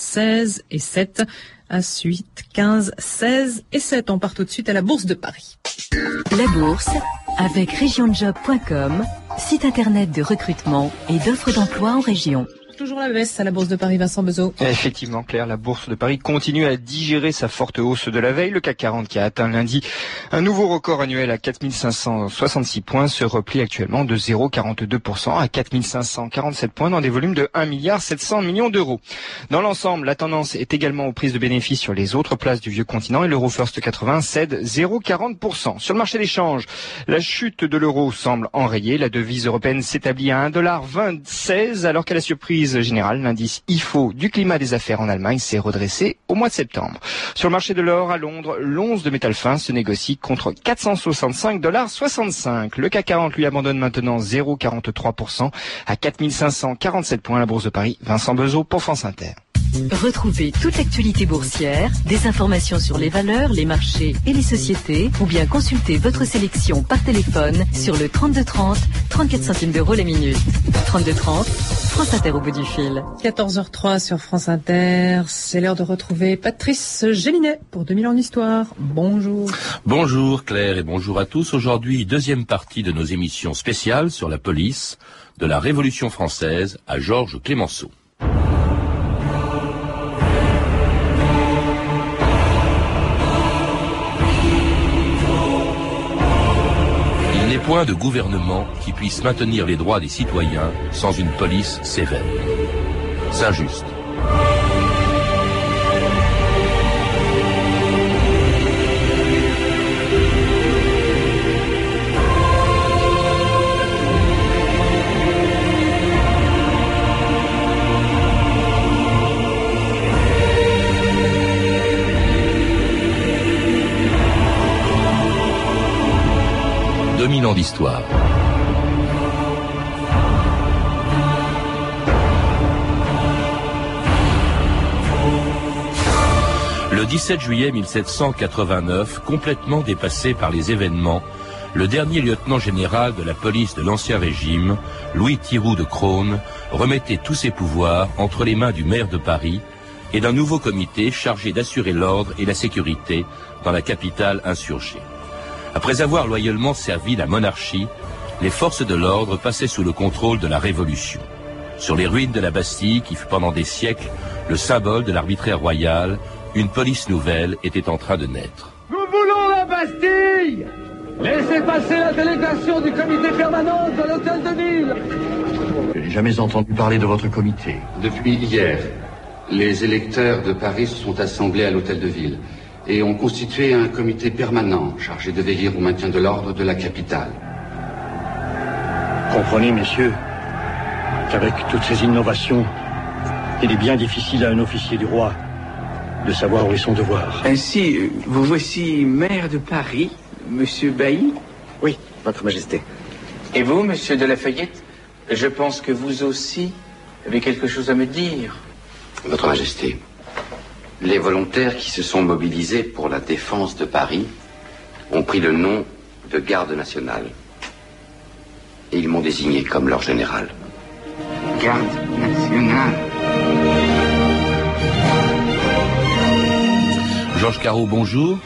16 et 7. À suite 15, 16 et 7. On part tout de suite à la Bourse de Paris. La Bourse avec regionjob.com, site internet de recrutement et d'offres d'emploi en région toujours la baisse à la Bourse de Paris, Vincent Bezot. Effectivement, Claire, la Bourse de Paris continue à digérer sa forte hausse de la veille. Le CAC 40 qui a atteint lundi un nouveau record annuel à 4566 points se replie actuellement de 0,42% à 4547 points dans des volumes de 1 milliard 700 millions d'euros. Dans l'ensemble, la tendance est également aux prises de bénéfices sur les autres places du vieux continent et l'euro first 80 cède 0,40%. Sur le marché des changes, la chute de l'euro semble enrayée. La devise européenne s'établit à 1,26 alors qu'à la surprise générale, l'indice IFO du climat des affaires en Allemagne s'est redressé au mois de septembre. Sur le marché de l'or à Londres, l'once de métal fin se négocie contre 465 dollars 65. Le CAC 40 lui abandonne maintenant 0,43% à 4547 points à la Bourse de Paris. Vincent Bezot pour France Inter. Retrouvez toute l'actualité boursière, des informations sur les valeurs, les marchés et les sociétés, ou bien consultez votre sélection par téléphone sur le 3230, 34 centimes d'euros la minute. 3230, France Inter au bout du fil. 14h03 sur France Inter, c'est l'heure de retrouver Patrice Gélinet pour 2000 ans d'histoire. Bonjour. Bonjour Claire et bonjour à tous. Aujourd'hui, deuxième partie de nos émissions spéciales sur la police, de la Révolution française à Georges Clémenceau. Point de gouvernement qui puisse maintenir les droits des citoyens sans une police sévère. Saint-Just. 17 juillet 1789, complètement dépassé par les événements, le dernier lieutenant général de la police de l'Ancien Régime, Louis Thiroux de Crône, remettait tous ses pouvoirs entre les mains du maire de Paris et d'un nouveau comité chargé d'assurer l'ordre et la sécurité dans la capitale insurgée. Après avoir loyalement servi la monarchie, les forces de l'ordre passaient sous le contrôle de la Révolution. Sur les ruines de la Bastille, qui fut pendant des siècles le symbole de l'arbitraire royal, une police nouvelle était en train de naître. Nous voulons la Bastille Laissez passer la délégation du comité permanent de l'hôtel de ville Je n'ai jamais entendu parler de votre comité. Depuis hier, les électeurs de Paris se sont assemblés à l'hôtel de ville et ont constitué un comité permanent chargé de veiller au maintien de l'ordre de la capitale. Comprenez, messieurs, qu'avec toutes ces innovations, il est bien difficile à un officier du roi de savoir où est son devoir. Ainsi, vous voici maire de Paris, monsieur Bailly Oui, votre majesté. Et vous, monsieur de Lafayette Je pense que vous aussi avez quelque chose à me dire. Votre majesté, les volontaires qui se sont mobilisés pour la défense de Paris ont pris le nom de garde nationale. Et ils m'ont désigné comme leur général. Garde nationale Georges Carreau, bonjour.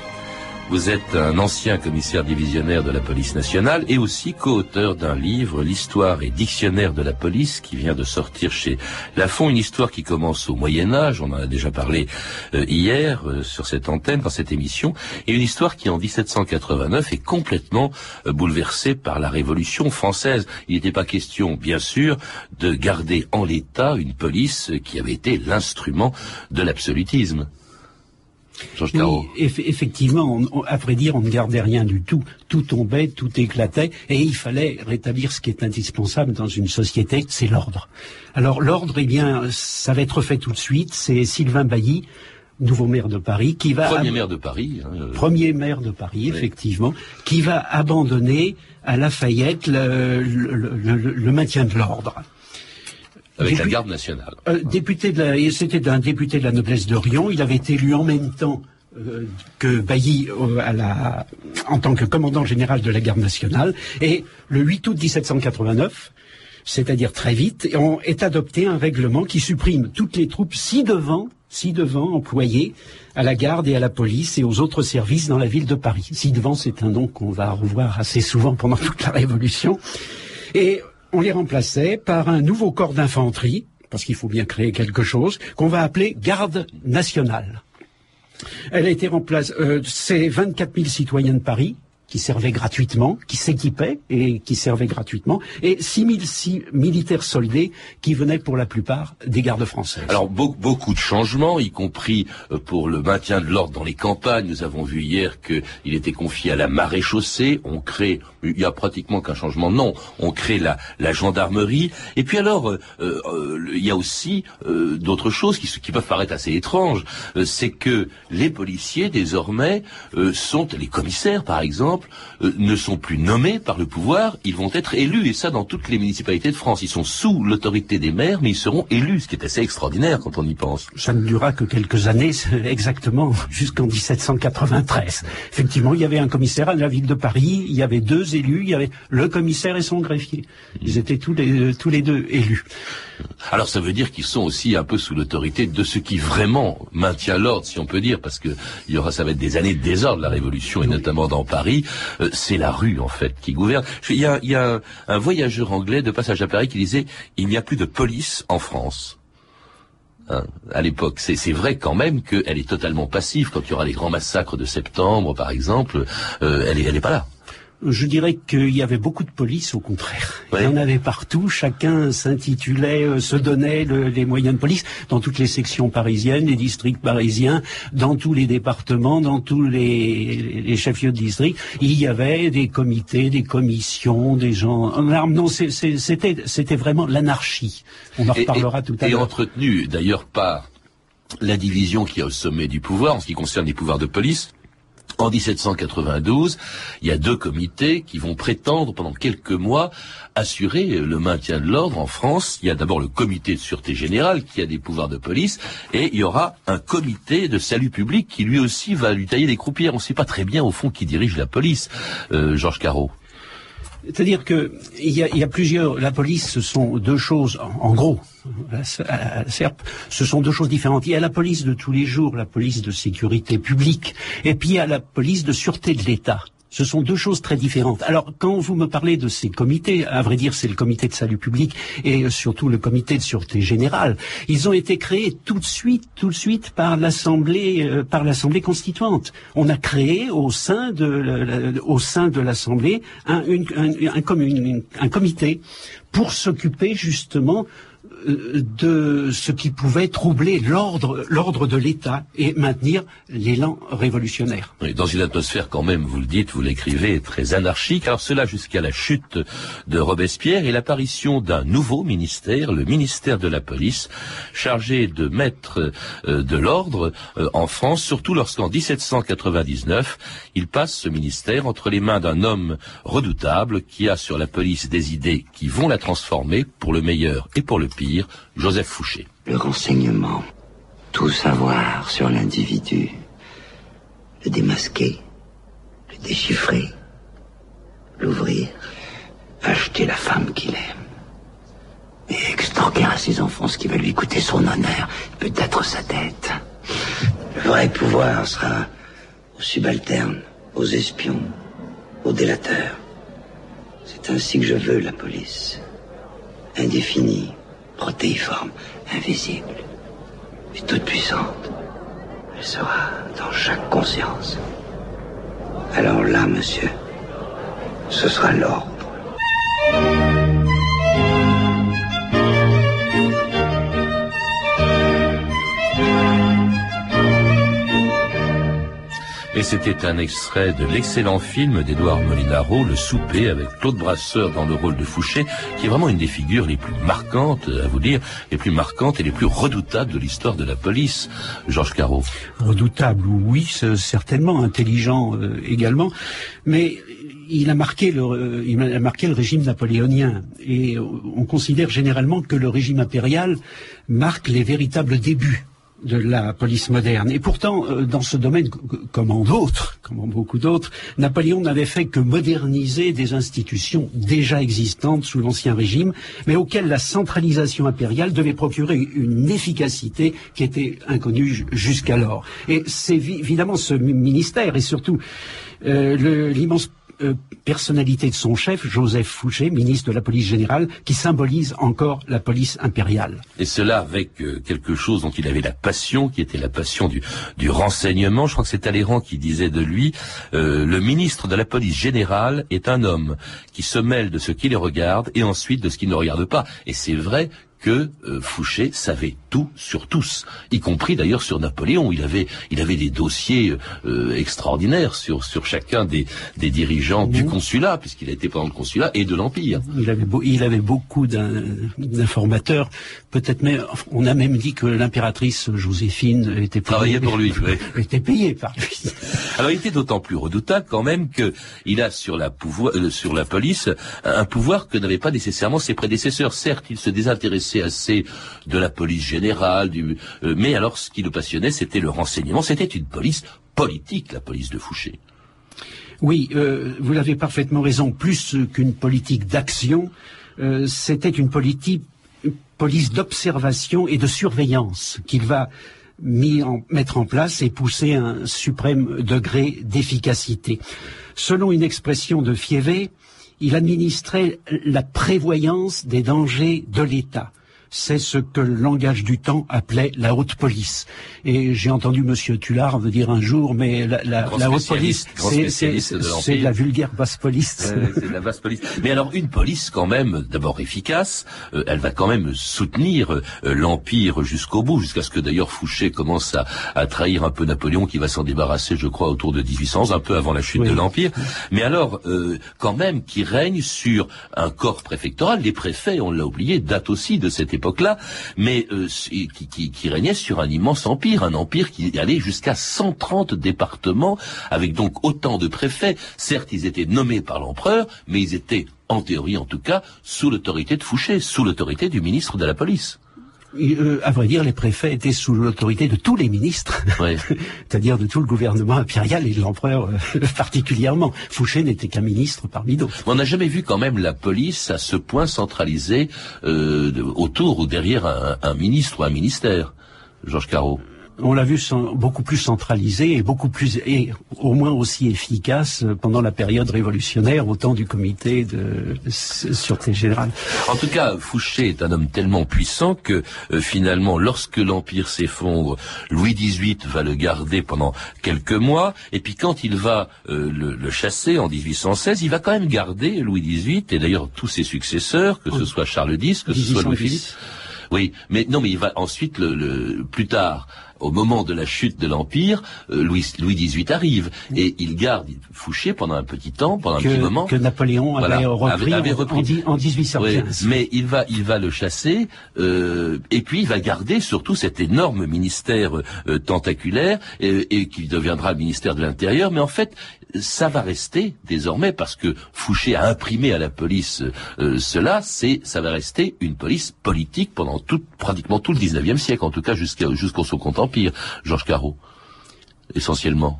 Vous êtes un ancien commissaire divisionnaire de la police nationale et aussi co-auteur d'un livre, L'histoire et dictionnaire de la police, qui vient de sortir chez Lafon, une histoire qui commence au Moyen Âge, on en a déjà parlé euh, hier euh, sur cette antenne, dans cette émission, et une histoire qui en 1789 est complètement euh, bouleversée par la Révolution française. Il n'était pas question, bien sûr, de garder en l'état une police qui avait été l'instrument de l'absolutisme effectivement, à vrai dire, on ne gardait rien du tout. Tout tombait, tout éclatait, et il fallait rétablir ce qui est indispensable dans une société, c'est l'ordre. Alors l'ordre, eh bien, ça va être fait tout de suite. C'est Sylvain Bailly, nouveau maire de Paris, qui va premier maire de Paris, hein, euh. premier maire de Paris, effectivement, qui va abandonner à Lafayette le maintien de l'ordre. Avec la garde nationale. Euh, député de c'était un député de la noblesse d'Orient. Il avait été élu en même temps euh, que Bailly euh, à la, en tant que commandant général de la garde nationale. Et le 8 août 1789, c'est-à-dire très vite, on, est adopté un règlement qui supprime toutes les troupes ci-devant ci-devant employé à la garde et à la police et aux autres services dans la ville de Paris. Ci-devant, c'est un nom qu'on va revoir assez souvent pendant toute la Révolution. Et on les remplaçait par un nouveau corps d'infanterie, parce qu'il faut bien créer quelque chose, qu'on va appeler garde nationale. Elle a été remplacée, euh, c'est 24 000 citoyens de Paris, qui servaient gratuitement, qui s'équipaient et qui servaient gratuitement, et 6006 militaires soldés qui venaient pour la plupart des gardes françaises. Alors beaucoup de changements, y compris euh, pour le maintien de l'ordre dans les campagnes. Nous avons vu hier qu'il était confié à la maréchaussée. On crée, il y a pratiquement qu'un changement. Non, on crée la, gendarmerie. Et puis alors, euh, euh, il y a aussi d'autres choses qui, qui, peuvent paraître assez étranges. C'est que les policiers désormais sont les commissaires, par exemple euh, ne sont plus nommés par le pouvoir, ils vont être élus, et ça dans toutes les municipalités de France. Ils sont sous l'autorité des maires, mais ils seront élus, ce qui est assez extraordinaire quand on y pense. Ça ne durera que quelques années, exactement, jusqu'en 1793. Effectivement, il y avait un commissaire à la ville de Paris, il y avait deux élus, il y avait le commissaire et son greffier. Ils étaient tous les, tous les deux élus. Alors ça veut dire qu'ils sont aussi un peu sous l'autorité de ce qui vraiment maintient l'ordre, si on peut dire, parce que il y aura, ça va être des années de désordre, la Révolution, et notamment dans Paris. Euh, c'est la rue en fait qui gouverne. Il y a, il y a un, voyageur anglais de passage à Paris qui disait il n'y a plus de police en France. Hein, à l'époque. C'est vrai quand même qu'elle est totalement passive. Quand il y aura les grands massacres de septembre, par exemple, euh, elle n'est elle est pas là. Je dirais qu'il y avait beaucoup de police, au contraire. Il y en avait partout. Chacun s'intitulait, euh, se donnait les moyens de police dans toutes les sections parisiennes, les districts parisiens, dans tous les départements, dans tous les, les chefs-lieux de district. Il y avait des comités, des commissions, des gens en armes. Non, c'était c'était vraiment l'anarchie. On en reparlera tout à l'heure. Et entretenu d'ailleurs par la division qui est au sommet du pouvoir en ce qui concerne les pouvoirs de police en 1792, il y a deux comités qui vont prétendre pendant quelques mois assurer le maintien de l'ordre en France. Il y a d'abord le comité de sûreté générale qui a des pouvoirs de police et il y aura un comité de salut public qui lui aussi va lui tailler des croupières. On ne sait pas très bien au fond qui dirige la police, euh, Georges Carreau. C'est-à-dire que il y, a, plusieurs. La police, ce sont deux choses. En, gros, la, SERP, ce sont deux choses différentes. Il y a la police de tous les jours, la police de sécurité publique, et puis il y a la police de sûreté de l'État. Ce sont deux choses très différentes. Alors, quand vous me parlez de ces comités, à vrai dire, c'est le comité de salut public et surtout le comité de sûreté générale. Ils ont été créés tout de suite, tout de suite par l'Assemblée, euh, par l'Assemblée constituante. On a créé au sein de, au sein de l'Assemblée un, comité pour s'occuper justement de ce qui pouvait troubler l'ordre, l'ordre de l'État et maintenir l'élan révolutionnaire. dans une atmosphère quand même, vous le dites, vous l'écrivez, très anarchique. Alors cela jusqu'à la chute de Robespierre et l'apparition d'un nouveau ministère, le ministère de la Police, chargé de mettre euh, de l'ordre euh, en France, surtout lorsqu'en 1799, il passe ce ministère entre les mains d'un homme redoutable qui a sur la police des idées qui vont la transformer pour le meilleur et pour le pire Joseph Fouché. Le renseignement, tout savoir sur l'individu, le démasquer, le déchiffrer, l'ouvrir, acheter la femme qu'il aime, et extorquer à ses enfants ce qui va lui coûter son honneur, peut-être sa tête. Le vrai pouvoir sera aux subalternes, aux espions, aux délateurs. C'est ainsi que je veux la police. Indéfinie, protéiforme, invisible et toute puissante. Elle sera dans chaque conscience. Alors là, monsieur, ce sera l'ordre. Et c'était un extrait de l'excellent film d'Edouard Molinaro, Le souper, avec Claude Brasseur dans le rôle de Fouché, qui est vraiment une des figures les plus marquantes, à vous dire, les plus marquantes et les plus redoutables de l'histoire de la police. Georges Carreau. Redoutable, oui, certainement, intelligent euh, également, mais il a marqué le, euh, il a marqué le régime napoléonien et on considère généralement que le régime impérial marque les véritables débuts de la police moderne. Et pourtant, euh, dans ce domaine, comme en d'autres, comme en beaucoup d'autres, Napoléon n'avait fait que moderniser des institutions déjà existantes sous l'Ancien Régime, mais auxquelles la centralisation impériale devait procurer une efficacité qui était inconnue jusqu'alors. Et c'est évidemment ce ministère et surtout euh, l'immense euh, personnalité de son chef, Joseph Fouché, ministre de la police générale, qui symbolise encore la police impériale. Et cela avec euh, quelque chose dont il avait la passion, qui était la passion du, du renseignement. Je crois que c'est Talleyrand qui disait de lui, euh, le ministre de la police générale est un homme qui se mêle de ce qui le regarde et ensuite de ce qui ne regarde pas. Et c'est vrai que euh, Fouché savait tout sur tous, y compris d'ailleurs sur Napoléon. Il avait, il avait des dossiers euh, extraordinaires sur, sur chacun des, des dirigeants du consulat, puisqu'il a été pendant le consulat, et de l'Empire. Il avait, il avait beaucoup d'informateurs. Peut-être même, on a même dit que l'impératrice Joséphine était payée pour lui, était payée par lui. Alors il était d'autant plus redoutable quand même que il a sur la pouvoir, euh, sur la police un pouvoir que n'avaient pas nécessairement ses prédécesseurs. Certes, il se désintéressait assez de la police générale, euh, mais alors ce qui le passionnait, c'était le renseignement. C'était une police politique, la police de Fouché. Oui, euh, vous avez parfaitement raison. Plus qu'une politique d'action, euh, c'était une politique, police d'observation et de surveillance qu'il va mettre en place et pousser un suprême degré d'efficacité. Selon une expression de Fievé, il administrait la prévoyance des dangers de l'État c'est ce que le langage du temps appelait la haute police. Et j'ai entendu Monsieur Tullard me dire un jour, mais la, haute police, c'est la vulgaire basse police. c'est la basse police. Mais alors une police quand même, d'abord efficace, euh, elle va quand même soutenir euh, l'empire jusqu'au bout, jusqu'à ce que d'ailleurs Fouché commence à, trahir un peu Napoléon, qui va s'en débarrasser, je crois, autour de 1800, un peu avant la chute de l'empire. Mais alors, euh, quand même, qui règne sur un corps préfectoral. Les préfets, on l'a oublié, datent aussi de cette époque époque-là, mais euh, qui, qui, régnait sur un immense empire, un empire qui allait jusqu'à 130 départements, avec donc autant de préfets. Certes, ils étaient nommés par l'empereur, mais ils étaient, en théorie en tout cas, sous l'autorité de Fouché, sous l'autorité du ministre de la police. Euh, à vrai dire, les préfets étaient sous l'autorité de tous les ministres, c'est-à-dire de tout le gouvernement impérial et de l'empereur euh, particulièrement. Fouché n'était qu'un ministre parmi d'autres. On n'a jamais vu quand même la police à ce point centralisée euh, autour ou derrière un, un ministre ou un ministère. Georges Carreau on l'a vu beaucoup plus centralisé et beaucoup plus et au moins aussi efficace pendant la période révolutionnaire au temps du comité de sûreté générale. En tout cas, Fouché est un homme tellement puissant que euh, finalement, lorsque l'empire s'effondre, Louis XVIII va le garder pendant quelques mois et puis quand il va euh, le, le, chasser en 1816, il va quand même garder Louis XVIII et d'ailleurs tous ses successeurs, que ce soit Charles X, que ce soit Louis Philippe. Oui, mais non, mais il va ensuite le, le plus tard au moment de la chute de l'Empire, euh, Louis, Louis XVIII arrive et il garde Fouché pendant un petit temps, pendant un petit moment. Que Napoléon avait, repris, En, 1815. mais il va, il va le chasser euh, et puis il va garder surtout cet énorme ministère euh, tentaculaire et, qui deviendra le ministère de l'Intérieur. Mais en fait, ça va rester désormais parce que Fouché a imprimé à la police cela. C'est, ça va rester une police politique pendant tout, pratiquement tout le 19e siècle, en tout cas jusqu'au second Empire, Georges Carreau, essentiellement.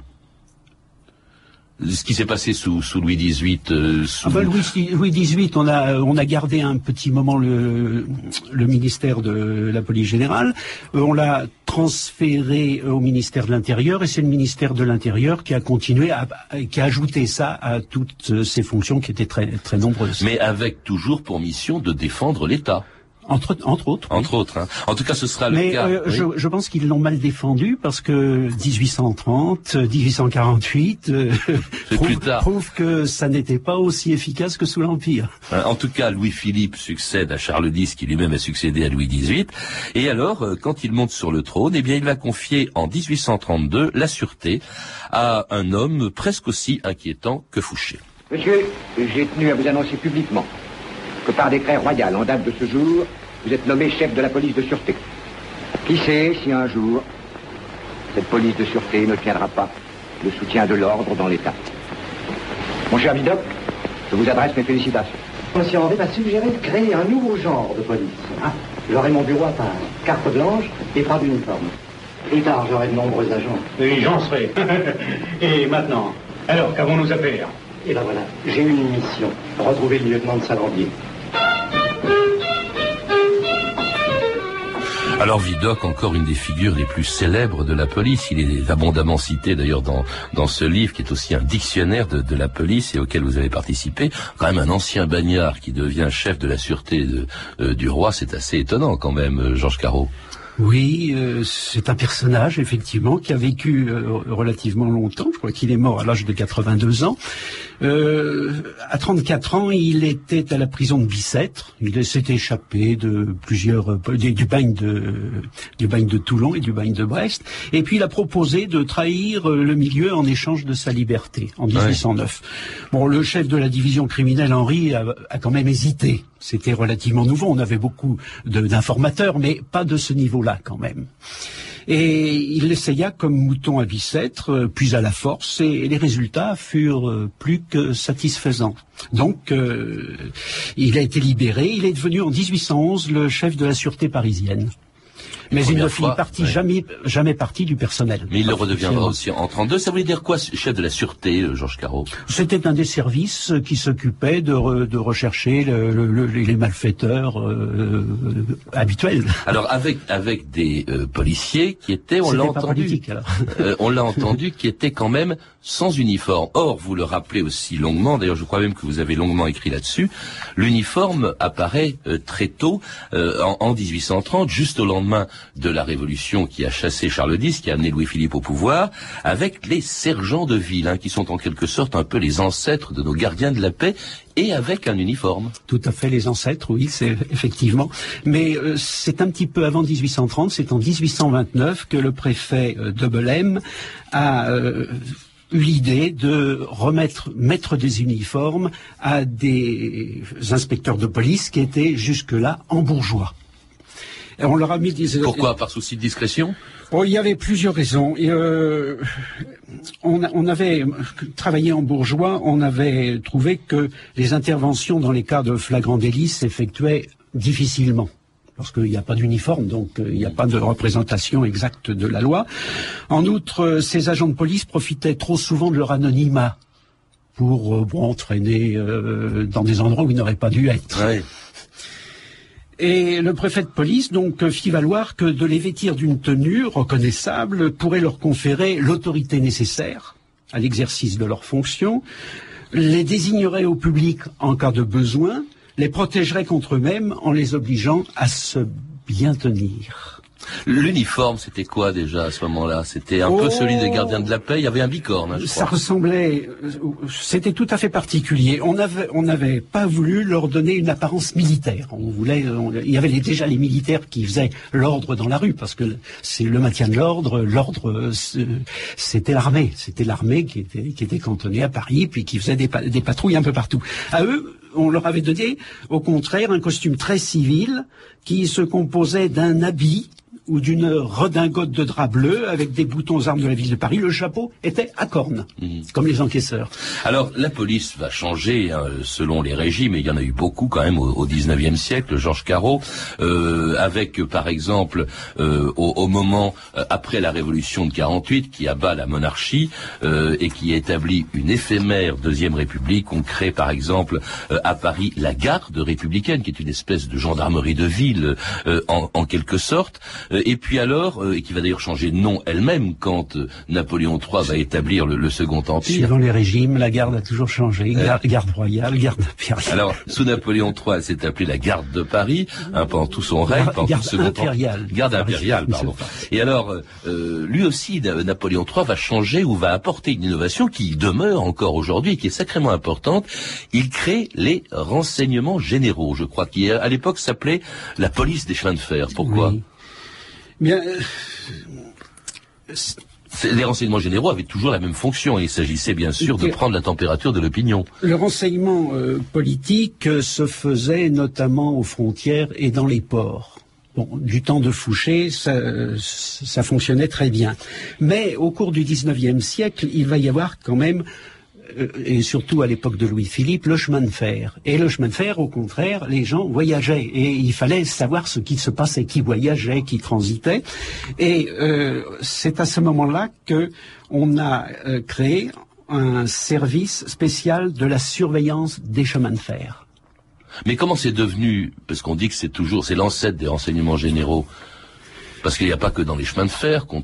Ce qui s'est passé sous, Louis XVIII. Euh, ah ben, Louis, XVIII, on a, on a gardé un petit moment le, le ministère de la police générale. Euh, on l'a transféré au ministère de l'Intérieur et c'est le ministère de l'Intérieur qui a continué, à, qui a ajouté ça à toutes ses fonctions qui étaient très, très nombreuses. Mais avec toujours pour mission de défendre l'État. Entre, entre autres. Entre autres. Hein. En tout cas, ce sera le Mais, cas. Euh, je, je, pense qu'ils l'ont mal défendu parce que 1830, 1848 euh, prouve, prouve, que ça n'était pas aussi efficace que sous l'Empire. Hein, en tout cas, Louis-Philippe succède à Charles X, qui lui-même a succédé à Louis XVIII. Et alors, euh, quand il monte sur le trône, eh bien, il va confier en 1832 la sûreté à un homme presque aussi inquiétant que Fouché. Monsieur, j'ai tenu à vous annoncer publiquement que par décret royal en date de ce jour, vous êtes nommé chef de la police de sûreté. Qui sait si un jour, cette police de sûreté ne tiendra pas le soutien de l'ordre dans l'État? Mon cher Vidocq, je vous adresse mes félicitations. Monsieur Henri m'a suggéré de créer un nouveau genre de police. Ah, J'aurai mon bureau à part, carte blanche et pas d'uniforme. Plus tard, j'aurai de nombreux agents. Oui, j'en serai. Et maintenant Alors, qu'avons-nous à faire? Et ben voilà, j'ai une mission. Retrouver le lieutenant de Salandier. Alors Vidocq, encore une des figures les plus célèbres de la police. Il est abondamment cité d'ailleurs dans, dans ce livre qui est aussi un dictionnaire de, de la police et auquel vous avez participé. Quand même un ancien bagnard qui devient chef de la sûreté euh, du roi, c'est assez étonnant quand même, euh, Georges Carreau. Oui, euh, c'est un personnage effectivement qui a vécu euh, relativement longtemps. Je crois qu'il est mort à l'âge de 82 ans. Euh, à 34 ans, il était à la prison de Bicêtre. Il s'est échappé de plusieurs du, du bagne de du bagne de Toulon et du bagne de Brest. Et puis il a proposé de trahir le milieu en échange de sa liberté en 1809. Ouais. Bon, le chef de la division criminelle Henri a, a quand même hésité. C'était relativement nouveau. On avait beaucoup d'informateurs, mais pas de ce niveau-là quand même. Et il l'essaya comme mouton à Bicêtre, puis à la force, et les résultats furent plus que satisfaisants. Donc, euh, il a été libéré. Il est devenu en 1811 le chef de la sûreté parisienne. Mais il ne fit partie ouais. jamais, jamais partie du personnel. Mais il le redeviendra aussi en 32. Ça voulait dire quoi, chef de la sûreté, euh, Georges Carreau? C'était un des services qui s'occupait de, re, de, rechercher le, le, les malfaiteurs euh, habituels. Alors avec avec des euh, policiers qui étaient, on l'a entendu, euh, on l'a entendu, qui étaient quand même sans uniforme. Or, vous le rappelez aussi longuement. D'ailleurs, je crois même que vous avez longuement écrit là-dessus. L'uniforme apparaît euh, très tôt, en, en 1830, juste au lendemain de la Révolution qui a chassé Charles X, qui a amené Louis-Philippe au pouvoir, avec les sergents de ville, hein, qui sont en quelque sorte un peu les ancêtres de nos gardiens de la paix, et avec un uniforme. Tout à fait, les ancêtres, oui, c'est effectivement. Mais euh, c'est un petit peu avant 1830, c'est en 1829 que le préfet euh, de Belém a... Euh, eu l'idée de remettre, mettre des uniformes à des inspecteurs de police qui étaient jusque-là en bourgeois. Et on leur a mis des... Pourquoi Par souci de discrétion oh, Il y avait plusieurs raisons. Et, euh, on, on, avait travaillé en bourgeois, on avait trouvé que les interventions dans les cas de flagrant délit s'effectuaient difficilement parce qu'il n'y a pas d'uniforme, donc il n'y a pas de représentation exacte de la loi. En outre, ces agents de police profitaient trop souvent de leur anonymat pour euh, bon, traîner euh, dans des endroits où ils n'auraient pas dû être. Ouais. Et le préfet de police donc fit valoir que de les vêtir d'une tenue reconnaissable pourrait leur conférer l'autorité nécessaire à l'exercice de leurs fonctions, les désignerait au public en cas de besoin, les protégerait contre eux-mêmes en les obligeant à se bien tenir. L'uniforme, c'était quoi déjà à ce moment-là? C'était un oh peu celui des gardiens de la paix? Il y avait un bicorne. Hein, je ça crois. ressemblait. C'était tout à fait particulier. On avait, on n'avait pas voulu leur donner une apparence militaire. On voulait. On, il y avait les, déjà les militaires qui faisaient l'ordre dans la rue parce que c'est le maintien de l'ordre. L'ordre, c'était l'armée. C'était l'armée qui était, qui était cantonnée à Paris puis qui faisait des, des patrouilles un peu partout. À eux, on leur avait donné, au contraire, un costume très civil qui se composait d'un habit ou d'une redingote de drap bleu avec des boutons armes de la ville de Paris. Le chapeau était à cornes, mmh. comme les encaisseurs. Alors, la police va changer hein, selon les régimes, et il y en a eu beaucoup quand même au, 19e siècle, Georges Carreau, euh, avec par exemple, euh, au, au, moment euh, après la Révolution de 48, qui abat la monarchie euh, et qui établit une éphémère Deuxième République, on crée par exemple euh, à Paris la garde républicaine, qui est une espèce de gendarmerie de ville euh, en, en quelque sorte. Et puis alors, et qui va d'ailleurs changer de nom elle-même quand Napoléon III va établir le, le, Second Empire. Suivant les régimes, la garde a toujours changé. Garde, garde royale, garde impériale. Alors, sous Napoléon III, elle s'est appelée la garde de Paris, hein, pendant tout son règne, pendant garde tout le Second impériale. Empire. Garde impériale, pardon. Et alors, euh, lui aussi, Napoléon III va changer ou va apporter une innovation qui demeure encore aujourd'hui et qui est sacrément importante. Il crée les renseignements généraux, je crois, qui à l'époque s'appelait la police des chemins de fer. Pourquoi? Oui. Bien, euh, les renseignements généraux avaient toujours la même fonction. Il s'agissait bien sûr de prendre la température de l'opinion. Le renseignement euh, politique euh, se faisait notamment aux frontières et dans les ports. Bon, du temps de Fouché, ça, ça fonctionnait très bien. Mais au cours du XIXe siècle, il va y avoir quand même et surtout à l'époque de Louis-Philippe, le chemin de fer. Et le chemin de fer, au contraire, les gens voyageaient et il fallait savoir ce qui se passait, qui voyageait, qui transitait. Et euh, c'est à ce moment-là que on a euh, créé un service spécial de la surveillance des chemins de fer. Mais comment c'est devenu Parce qu'on dit que c'est toujours, c'est l'ancêtre des renseignements généraux. Parce qu'il n'y a pas que dans les chemins de fer qu'on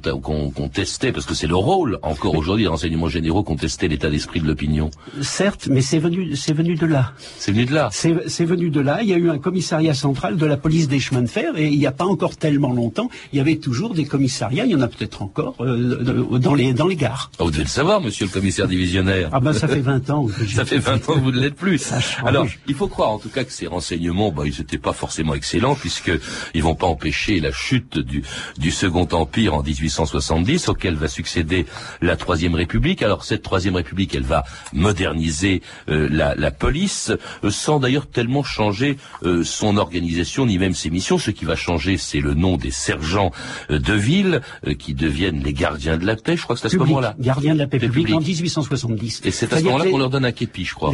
testait, parce que c'est le rôle, encore aujourd'hui, des renseignements généraux, qu'on testait l'état d'esprit de l'opinion. Certes, mais c'est venu, c'est venu de là. C'est venu de là. C'est venu de là. Il y a eu un commissariat central de la police des chemins de fer, et il n'y a pas encore tellement longtemps, il y avait toujours des commissariats, il y en a peut-être encore, euh, dans, les, dans les gares. Ah, vous devez le savoir, monsieur le commissaire divisionnaire. Ah ben, ça fait 20 ans. Que ça fait 20 ans que vous ne l'êtes plus. Alors, il faut croire, en tout cas, que ces renseignements, bah, ils n'étaient pas forcément excellents, puisque ils vont pas empêcher la chute du, du Second Empire en 1870, auquel va succéder la Troisième République. Alors cette Troisième République, elle va moderniser euh, la, police, euh, sans d'ailleurs tellement changer euh, son organisation ni même ses missions. Ce qui va changer, c'est le nom des sergents de ville, qui deviennent les gardiens de la paix. Je crois que c'est à ce moment-là. Gardiens de la paix publique en 1870. Et c'est à ce moment-là qu'on leur donne un képi, je crois.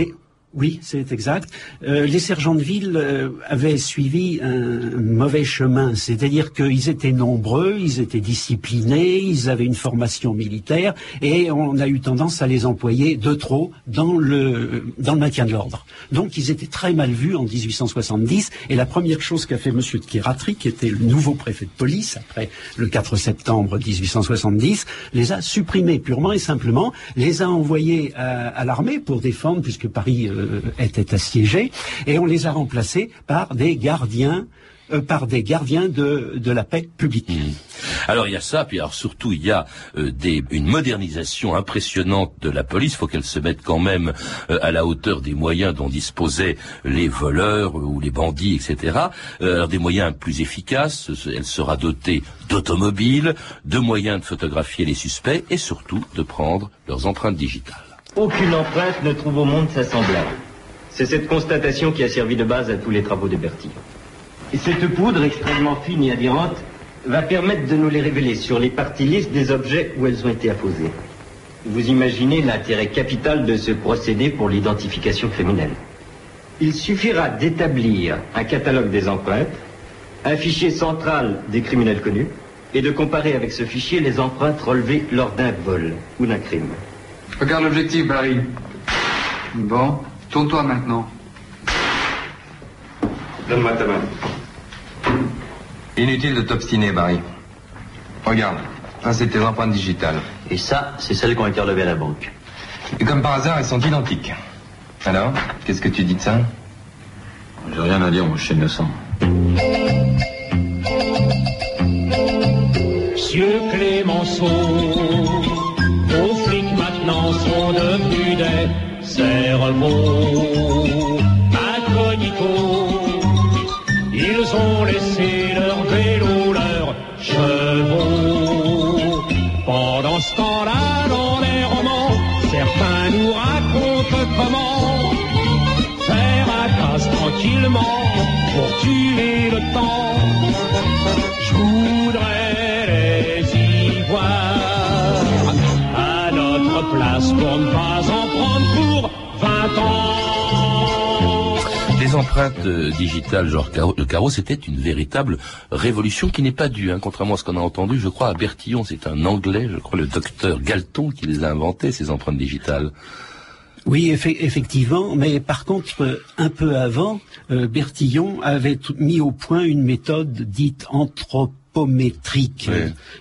Oui, c'est exact. Euh, les sergents de ville euh, avaient suivi un mauvais chemin, c'est-à-dire qu'ils étaient nombreux, ils étaient disciplinés, ils avaient une formation militaire, et on a eu tendance à les employer de trop dans le dans le maintien de l'ordre. Donc ils étaient très mal vus en 1870, et la première chose qu'a fait Monsieur de Kératri, qui était le nouveau préfet de police après le 4 septembre 1870, les a supprimés purement et simplement, les a envoyés à, à l'armée pour défendre, puisque Paris euh, étaient assiégés, et on les a remplacés par des gardiens euh, par des gardiens de, de la paix publique. Mmh. Alors il y a ça, puis alors surtout il y a euh, des, une modernisation impressionnante de la police. Il faut qu'elle se mette quand même à la hauteur des moyens dont disposaient les voleurs ou les bandits, etc. alors des moyens plus efficaces. Elle sera dotée d'automobiles, de moyens de photographier les suspects et surtout de prendre leurs empreintes digitales. Aucune empreinte ne trouve au monde sa semblable. C'est cette constatation qui a servi de base à tous les travaux de Bertillon. Et cette poudre extrêmement fine et adhérente va permettre de nous les révéler sur les parties lisses des objets où elles ont été apposées. Vous imaginez l'intérêt capital de ce procédé pour l'identification criminelle. Il suffira d'établir un catalogue des empreintes, un fichier central des criminels connus, et de comparer avec ce fichier les empreintes relevées lors d'un vol ou d'un crime. Regarde l'objectif, Barry. Bon, tourne-toi maintenant. Donne-moi ta main. Inutile de t'obstiner, Barry. Regarde, ça c'est tes empreintes digitales. Et ça, c'est celles qui ont été relevées à la banque. Et comme par hasard, elles sont identiques. Alors, qu'est-ce que tu dis de ça? J'ai rien à dire, mon chien innocent. Monsieur Clémenceau sont devenus des cerveaux incognito. Ils ont laissé empreintes euh, digitales, genre le carreau, c'était une véritable révolution qui n'est pas due, hein, contrairement à ce qu'on a entendu, je crois, à Bertillon. C'est un Anglais, je crois, le docteur Galton qui les a inventées, ces empreintes digitales. Oui, effectivement, mais par contre, euh, un peu avant, euh, Bertillon avait mis au point une méthode dite anthropométrique,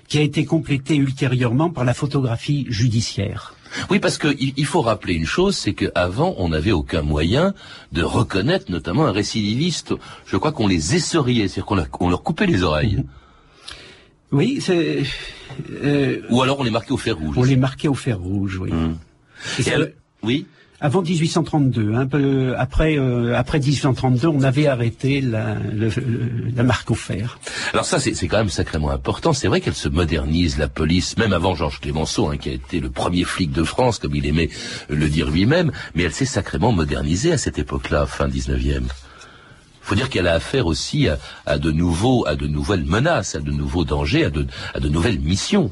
qui a été complétée ultérieurement par la photographie judiciaire. Oui, parce qu'il faut rappeler une chose, c'est qu'avant, on n'avait aucun moyen de reconnaître notamment un récidiviste. Je crois qu'on les essoriait, c'est-à-dire qu'on leur coupait les oreilles. Oui, c'est... Euh, Ou alors on les marquait au fer rouge. On les marquait au fer rouge, oui. Hum. oui avant 1832, un peu après euh, après 1832, on avait arrêté la, marque au fer. Alors ça, c'est quand même sacrément important. C'est vrai qu'elle se modernise, la police, même avant Georges Clémenceau, hein, qui a été le premier flic de France, comme il aimait le dire lui-même, mais elle s'est sacrément modernisée à cette époque-là, fin 19e. faut dire qu'elle a affaire aussi à, de nouveaux, à de nouvelles menaces, à de nouveaux dangers, à de, à de nouvelles missions.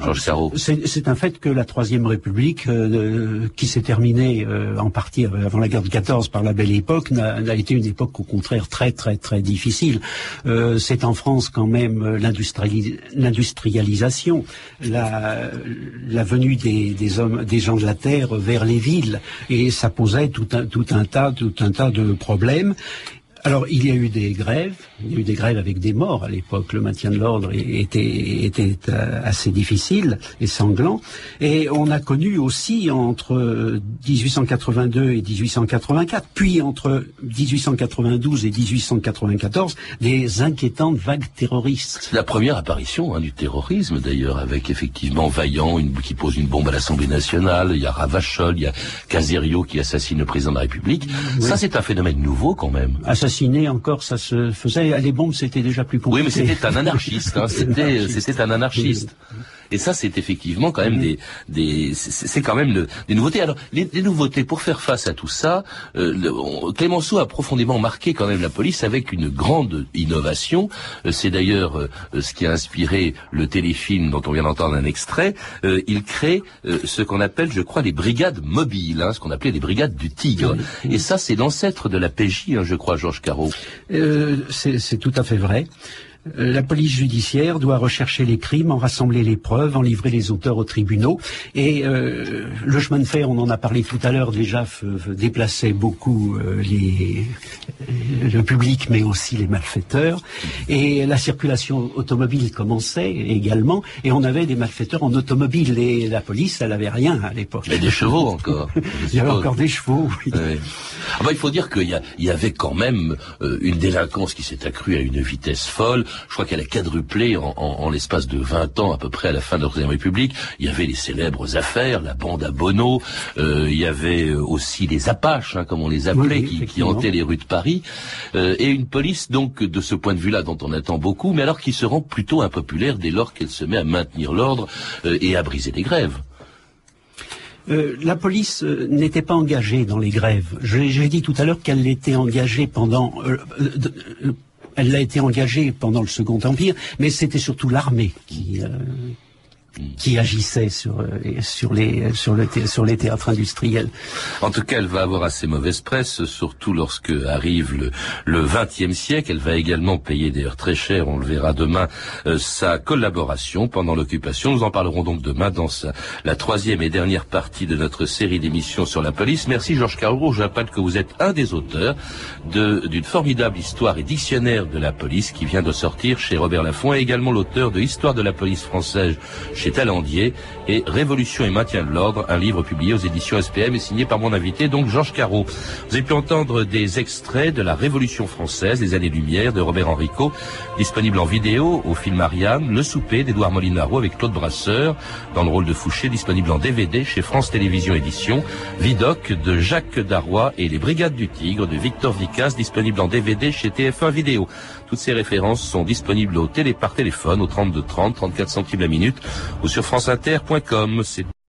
Georges Carreau. C'est un fait que la Troisième République, euh, qui s'est terminée euh, en partie avant la guerre de 14 par la Belle Époque, n'a été une époque au contraire très très très difficile. Euh, c'est en France quand même l'industrialisation, la, la venue des, des, hommes, des gens de la terre vers les villes, et ça posait tout un, tout un tas, tout un tas de problèmes. Alors, il y a eu des grèves, il y a eu des grèves avec des morts à l'époque. Le maintien de l'ordre était, était euh, assez difficile et sanglant. Et on a connu aussi entre 1882 et 1884, puis entre 1892 et 1894, des inquiétantes vagues terroristes. La première apparition hein, du terrorisme, d'ailleurs, avec effectivement Vaillant une, qui pose une bombe à l'Assemblée nationale, il y a Ravachol, il y a Caserio qui assassine le président de la République. Ça, c'est un phénomène nouveau quand même encore, ça se faisait. Les bombes, c'était déjà plus compliqué. Oui, mais c'était un anarchiste. Hein. C'était, c'était un anarchiste. Et ça, c'est effectivement quand même des, des c'est quand même des nouveautés. Alors, les, nouveautés pour faire face à tout ça, euh, Clémenceau a profondément marqué quand même la police avec une grande innovation. Euh, c'est d'ailleurs euh, ce qui a inspiré le téléfilm dont on vient d'entendre un extrait. Euh, il crée ce qu'on appelle, je crois, les brigades mobiles, hein, ce qu'on appelait les brigades du Tigre. Et ça, c'est l'ancêtre de la PJ, hein, je crois, Georges Carreau. c'est tout à fait vrai. Euh, la police judiciaire doit rechercher les crimes, en rassembler les preuves, en livrer les auteurs aux tribunaux. Et euh, le chemin de fer, on en a parlé tout à l'heure déjà, déplaçait beaucoup euh, les, le public, mais aussi les malfaiteurs. Et la circulation automobile commençait également, et on avait des malfaiteurs en automobile. Et la police, elle avait rien à l'époque. Il y avait des chevaux encore. il y avait encore des chevaux. Oui. Ah bah, il faut dire qu'il y, y, avait quand même une délinquance qui s'est accrue à une vitesse folle je crois qu'elle a quadruplé en, l'espace de 20 ans à peu près à la fin de la Troisième République. Il y avait les célèbres affaires, la bande à Bono, euh, il y avait euh, aussi les Apaches, hein, comme on les appelait, qui, hantaient les rues de Paris, euh, et une police donc de ce point de vue-là dont on attend beaucoup, mais alors qui se rend plutôt impopulaire dès lors qu'elle se met à maintenir l'ordre et à briser les grèves. la police n'était pas engagée dans les grèves. J'ai dit tout à l'heure qu'elle était engagée pendant elle l'a été engagée pendant le Second Empire, mais c'était surtout l'armée qui, euh, qui agissait sur, euh, sur, les, sur, le sur les théâtres industriels. En tout cas, elle va avoir assez mauvaise presse, surtout lorsque arrive le, le 20e siècle. Elle va également payer d'ailleurs très cher, on le verra demain, euh, sa collaboration pendant l'occupation. Nous en parlerons donc demain dans la troisième et dernière partie de notre série d'émissions sur la police. Merci Georges Carreau. Je rappelle que vous êtes un des auteurs d'une formidable histoire et dictionnaire de la police qui vient de sortir chez Robert Laffont et également l'auteur de Histoire de la police française chez Talandier et Révolution et maintien de l'ordre, un livre publié aux éditions SPM et signé par mon invité, donc Georges Carreau. Vous avez pu entendre des extraits de la Révolution française, les années-lumière de Robert Henrico, disponible en vidéo au film Ariane, Le souper d'Edouard Molinaro avec Claude Brasseur, dans le rôle de Fouché, disponible en DVD chez France Télévisions Édition, Vidoc de Jacques Darrois et Les Brigades du Tigre de Victor Vicas, disponible en DVD chez TF1 Vidéo. Toutes ces références sont disponibles au télé par téléphone au 32 30, 34 centimes la minute ou sur franceinter.com.